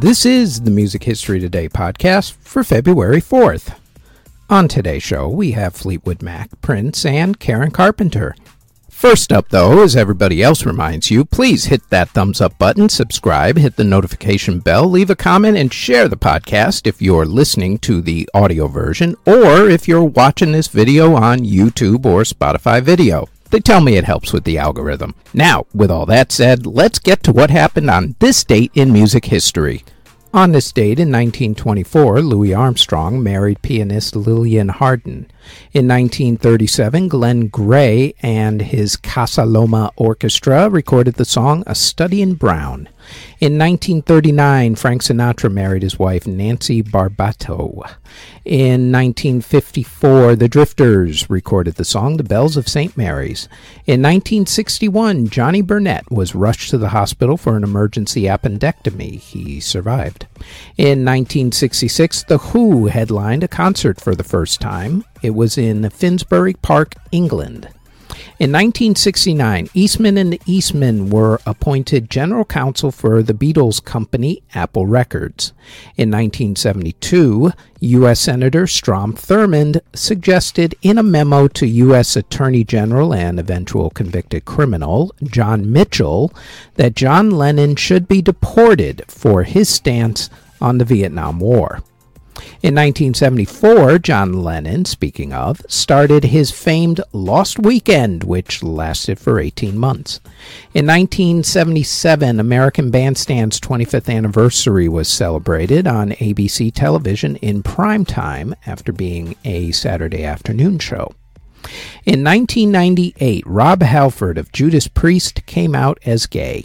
This is the Music History Today podcast for February 4th. On today's show, we have Fleetwood Mac, Prince, and Karen Carpenter. First up, though, as everybody else reminds you, please hit that thumbs up button, subscribe, hit the notification bell, leave a comment, and share the podcast if you're listening to the audio version or if you're watching this video on YouTube or Spotify video. They tell me it helps with the algorithm. Now, with all that said, let's get to what happened on this date in music history. On this date in 1924, Louis Armstrong married pianist Lillian Hardin. In 1937, Glen Gray and his Casa Loma Orchestra recorded the song A Study in Brown. In 1939, Frank Sinatra married his wife Nancy Barbato. In 1954, the Drifters recorded the song The Bells of St. Mary's. In 1961, Johnny Burnette was rushed to the hospital for an emergency appendectomy. He survived. In 1966, The Who headlined a concert for the first time. It was in Finsbury Park, England. In 1969, Eastman and Eastman were appointed general counsel for the Beatles company Apple Records. In 1972, U.S. Senator Strom Thurmond suggested in a memo to U.S. Attorney General and eventual convicted criminal John Mitchell that John Lennon should be deported for his stance on the Vietnam War. In 1974, John Lennon, speaking of, started his famed Lost Weekend, which lasted for 18 months. In 1977, American Bandstand's 25th anniversary was celebrated on ABC television in prime time after being a Saturday afternoon show. In 1998, Rob Halford of Judas Priest came out as gay.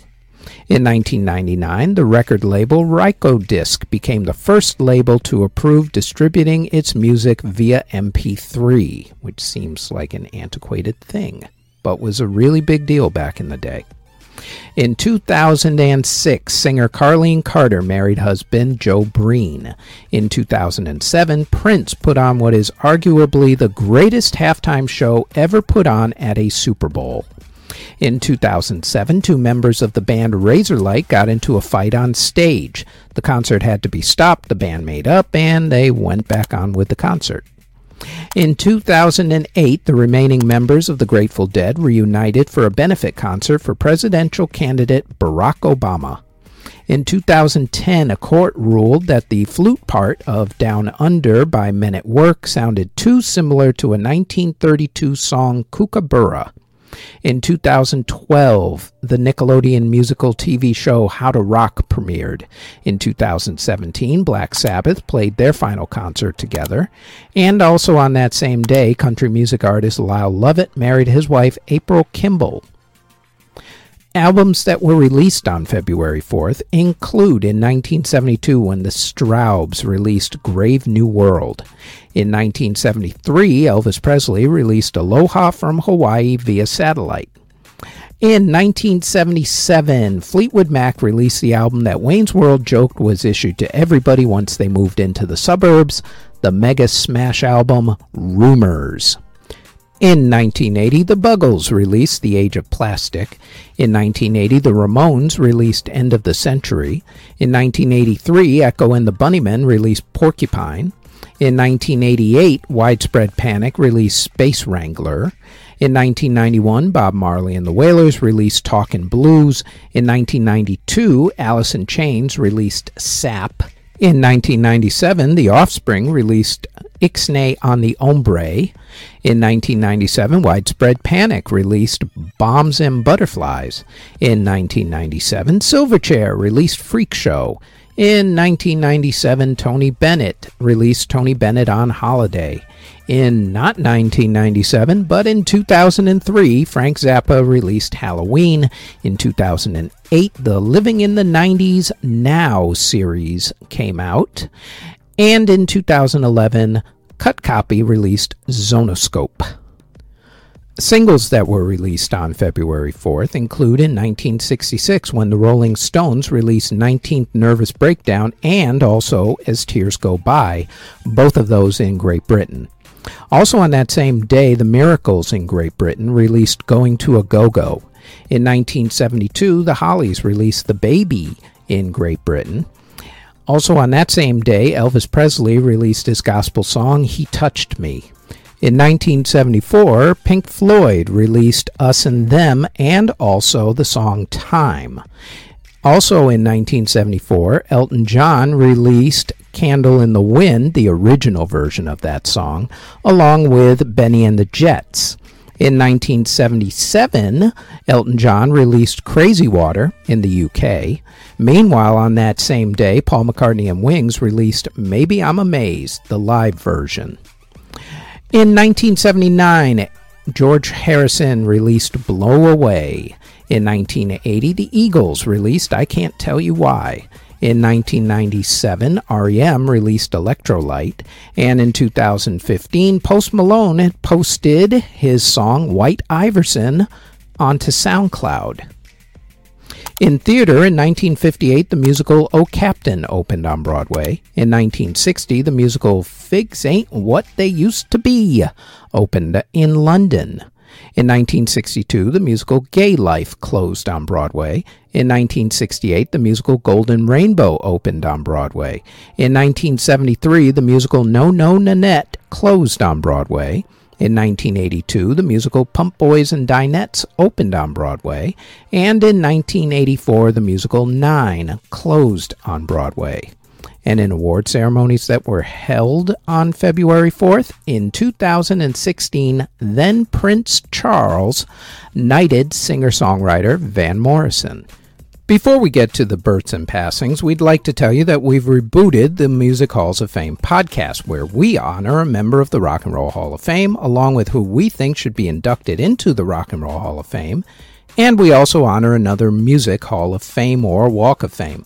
In 1999, the record label Rykodisc became the first label to approve distributing its music via MP3, which seems like an antiquated thing, but was a really big deal back in the day. In 2006, singer Carlene Carter married husband Joe Breen. In 2007, Prince put on what is arguably the greatest halftime show ever put on at a Super Bowl. In 2007, two members of the band Razorlight got into a fight on stage. The concert had to be stopped, the band made up, and they went back on with the concert. In 2008, the remaining members of the Grateful Dead reunited for a benefit concert for presidential candidate Barack Obama. In 2010, a court ruled that the flute part of Down Under by Men at Work sounded too similar to a 1932 song Kookaburra. In 2012, the Nickelodeon musical TV show How to Rock premiered. In 2017, Black Sabbath played their final concert together. And also on that same day, country music artist Lyle Lovett married his wife April Kimble. Albums that were released on February 4th include in 1972 when the Strawbs released Grave New World. In 1973, Elvis Presley released Aloha from Hawaii via satellite. In 1977, Fleetwood Mac released the album that Wayne's World joked was issued to everybody once they moved into the suburbs, the mega smash album Rumours. In 1980, the Buggles released The Age of Plastic. In 1980, the Ramones released End of the Century. In 1983, Echo and the Bunnymen released Porcupine. In 1988, Widespread Panic released Space Wrangler. In 1991, Bob Marley and the Wailers released Talkin' Blues. In 1992, Alice in Chains released Sap. In 1997, The Offspring released Ixnay on the Hombre In 1997, Widespread Panic released Bombs and Butterflies. In 1997, Silverchair released Freak Show. In 1997, Tony Bennett released Tony Bennett on Holiday. In not 1997, but in 2003, Frank Zappa released Halloween. In 2008, the Living in the 90s Now series came out. And in 2011, Cut Copy released Zonoscope. Singles that were released on February 4th include in 1966 when the Rolling Stones released 19th Nervous Breakdown and also As Tears Go By, both of those in Great Britain. Also on that same day, The Miracles in Great Britain released Going to a Go Go. In 1972, The Hollies released The Baby in Great Britain. Also on that same day, Elvis Presley released his gospel song, He Touched Me. In 1974, Pink Floyd released Us and Them and also the song Time. Also in 1974, Elton John released Candle in the Wind, the original version of that song, along with Bennie and the Jets. In 1977, Elton John released Crazy Water in the UK. Meanwhile, on that same day, Paul McCartney and Wings released Maybe I'm Amazed, the live version. In 1979, George Harrison released Blow Away. In 1980, the Eagles released I Can't Tell You Why. In 1997, REM released Electrolite, and in 2015, Post Malone had posted his song White Iverson onto SoundCloud. In theater, in 1958, the musical Oh Captain opened on Broadway. In 1960, the musical Fings Ain't What They Used to Be opened in London. In 1962, the musical Gay Life closed on Broadway. In 1968, the musical Golden Rainbow opened on Broadway. In 1973, the musical No No Nanette closed on Broadway. In 1982, the musical Pump Boys and Dinettes opened on Broadway. And in 1984, the musical Nine closed on Broadway and in award ceremonies that were held on February 4th in 2016, then Prince Charles knighted singer songwriter Van Morrison. Before we get to the births and passings, we'd like to tell you that we've rebooted the Music Halls of Fame podcast, where we honor a member of the Rock and Roll Hall of Fame, along with who we think should be inducted into the Rock and Roll Hall of Fame, and we also honor another Music Hall of Fame or Walk of Fame.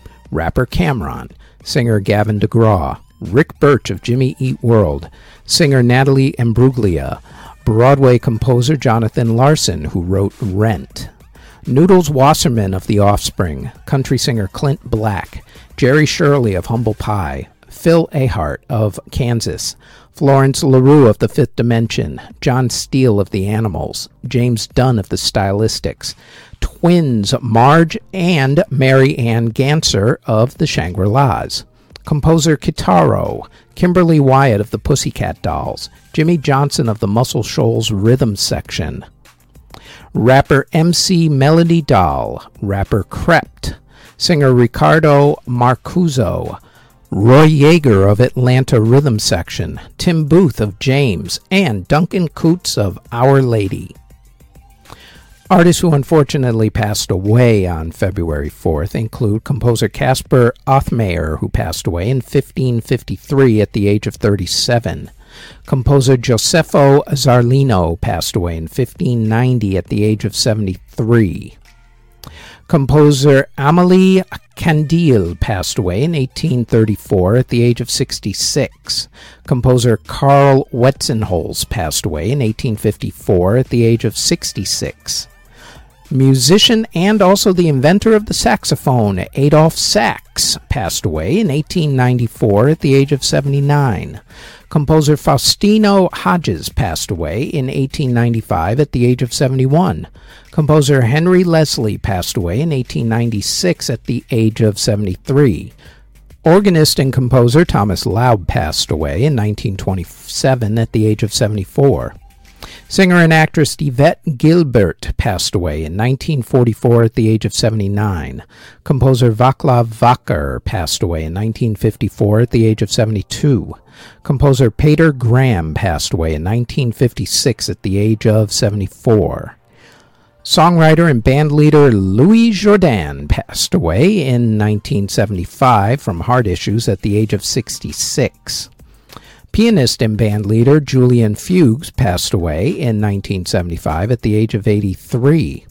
rapper Cam'ron, singer Gavin DeGraw, Rick Burch of Jimmy Eat World, singer Natalie Imbruglia, Broadway composer Jonathan Larson, who wrote Rent, Noodles Wasserman of The Offspring, country singer Clint Black, Jerry Shirley of Humble Pie, Phil Ehart of Kansas, Florence LaRue of The Fifth Dimension, John Steele of The Animals, James Dunn of The Stylistics, twins Marge and Mary Ann Ganser of the Shangri La's, composer Kitaro, Kimberly Wyatt of the Pussycat Dolls, Jimmy Johnson of the Muscle Shoals Rhythm Section, rapper MC Melody Doll, rapper Crept, singer Ricardo Marcuzzo, Roy Yeager of Atlanta Rhythm Section, Tim Booth of James, and Duncan Coutts of Our Lady. Artists who unfortunately passed away on February 4th include composer Caspar Othmayr, who passed away in 1553 at the age of 37. Composer Gioseffo Zarlino passed away in 1590 at the age of 73. Composer Amelie Candeille passed away in 1834 at the age of 66. Composer Karl Wetzenholz passed away in 1854 at the age of 66 musician and also the inventor of the saxophone, Adolphe Sax, passed away in 1894 at the age of 79. Composer Faustina Hodges passed away in 1895 at the age of 71. Composer Henry Leslie passed away in 1896 at the age of 73. Organist and composer Thomas Laub passed away in 1927 at the age of 74. Singer and actress Yvette Guilbert passed away in 1944 at the age of 79. Composer Vaclav Vackar passed away in 1954 at the age of 72. Composer Peter Graham passed away in 1956 at the age of 74. Songwriter and bandleader Louis Jordan passed away in 1975 from heart issues at the age of 66. Pianist and bandleader Julian Fugues passed away in 1975 at the age of 83.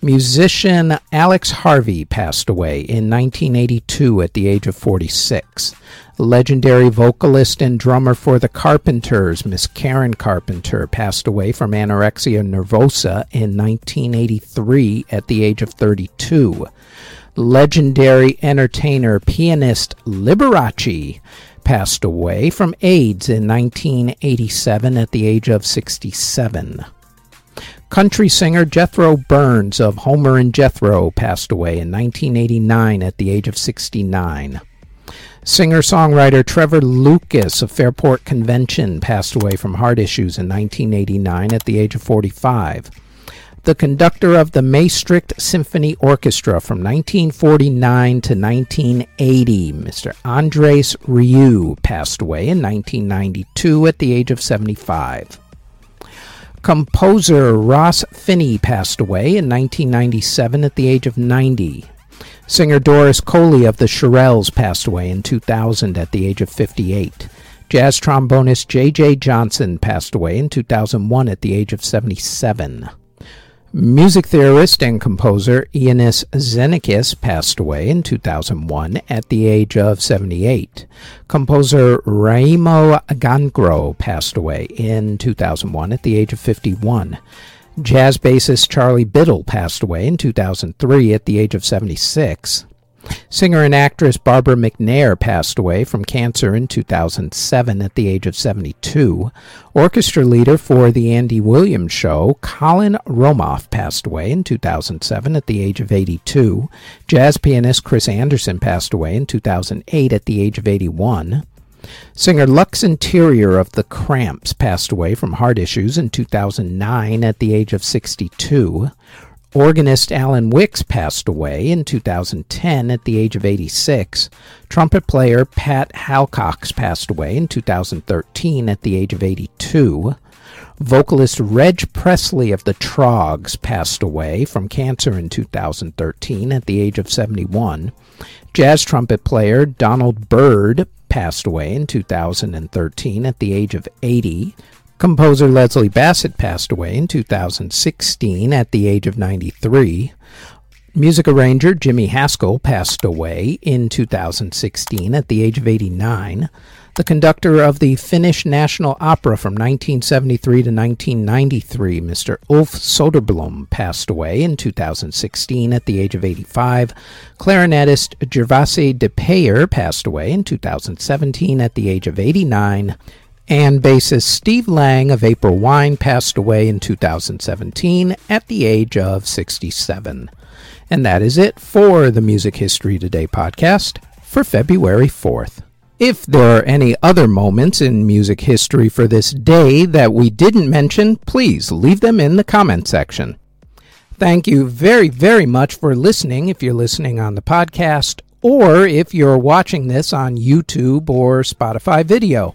Musician Alex Harvey passed away in 1982 at the age of 46. Legendary vocalist and drummer for the Carpenters, Miss Karen Carpenter, passed away from anorexia nervosa in 1983 at the age of 32. Legendary entertainer, pianist Liberace passed away from AIDS in 1987 at the age of 67. Country singer Jethro Burns of Homer and Jethro passed away in 1989 at the age of 69. Singer songwriter Trevor Lucas of Fairport Convention passed away from heart issues in 1989 at the age of 45. The conductor of the Maastricht Symphony Orchestra from 1949 to 1980, Mr. Andres Rieu, passed away in 1992 at the age of 75. Composer Ross Finney passed away in 1997 at the age of 90. Singer Doris Coley of the Shirelles passed away in 2000 at the age of 58. Jazz trombonist J.J. Johnson passed away in 2001 at the age of 77. Music theorist and composer Iannis Xenakis passed away in 2001 at the age of 78. Composer Raimo Kangro passed away in 2001 at the age of 51. Jazz bassist Charlie Biddle passed away in 2003 at the age of 76. Singer and actress Barbara McNair passed away from cancer in 2007 at the age of 72. Orchestra leader for The Andy Williams Show, Colin Romoff, passed away in 2007 at the age of 82. Jazz pianist Chris Anderson passed away in 2008 at the age of 81. Singer Lux Interior of The Cramps passed away from heart issues in 2009 at the age of 62. Organist Alan Wicks passed away in 2010 at the age of 86. Trumpet player Pat Halcox passed away in 2013 at the age of 82. Vocalist Reg Presley of the Troggs passed away from cancer in 2013 at the age of 71. Jazz trumpet player Donald Byrd passed away in 2013 at the age of 80. Composer Leslie Bassett passed away in 2016 at the age of 93. Music arranger Jimmy Haskell passed away in 2016 at the age of 89. The conductor of the Finnish National Opera from 1973 to 1993, Mr. Ulf Soderblom, passed away in 2016 at the age of 85. Clarinetist Gervase de Peyer passed away in 2017 at the age of 89 and bassist Steve Lang of April Wine passed away in 2017 at the age of 67. And that is it for the Music History Today podcast for February 4th. If there are any other moments in music history for this day that we didn't mention, please leave them in the comment section. Thank you very, very much for listening if you're listening on the podcast or if you're watching this on YouTube or Spotify video.